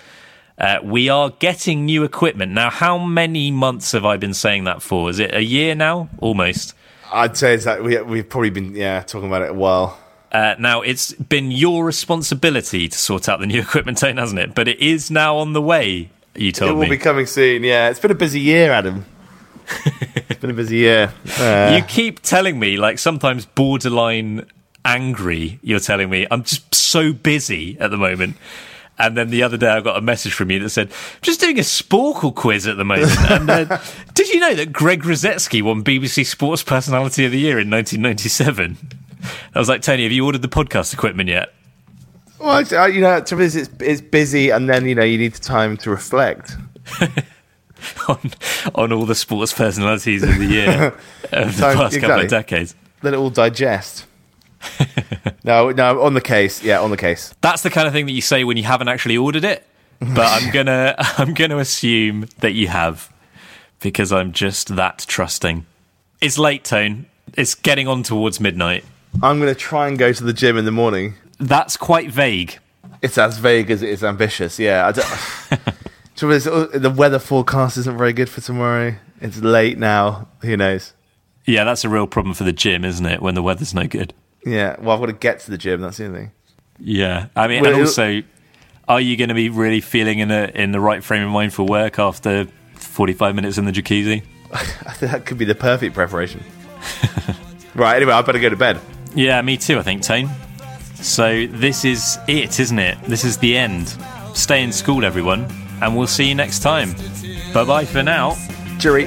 Uh, we are getting new equipment. Now, how many months have I been saying that for? Is it a year now? Almost. I'd say it's that we, we've probably been yeah talking about it a while. Uh, now, it's been your responsibility to sort out the new equipment, Tone, hasn't it? But it is now on the way, you told me It will me. be coming soon. Yeah, it's been a busy year, Adam. it's been a busy year. Uh, you keep telling me, like, sometimes borderline angry, you're telling me, I'm just so busy at the moment. And then the other day, I got a message from you that said, just doing a Sporcle quiz at the moment. and uh, did you know that Greg Rusedski won BBC Sports Personality of the Year in 1997? I was like, Tony, have you ordered the podcast equipment yet? well, uh, you know, to is it's, it's busy, and then you know you need the time to reflect. on, on all the sports personalities of the year of the Time- past couple of decades. Let it all digest. no, no, on the case. Yeah, on the case. That's the kind of thing that you say when you haven't actually ordered it. But I'm gonna I'm gonna assume that you have because I'm just that trusting. It's late, Tone. It's getting on towards midnight. I'm going to try and go to the gym in the morning. That's quite vague. It's as vague as it is ambitious. Yeah, I don't, Trouble is, uh, the weather forecast isn't very good for tomorrow. It's late now. Who knows? Yeah, that's a real problem for the gym, isn't it? When the weather's no good. Yeah, well, I've got to get to the gym. That's the only thing. Yeah, I mean, Well, and also, are you going to be really feeling in a in the right frame of mind for work after 45 minutes in the jacuzzi? I think that could be the perfect preparation. right. Anyway, I better go to bed. Yeah, me too, I think, Tane. So this is it, isn't it? This is the end. Stay in school, everyone, and we'll see you next time. Bye bye for now. Jury.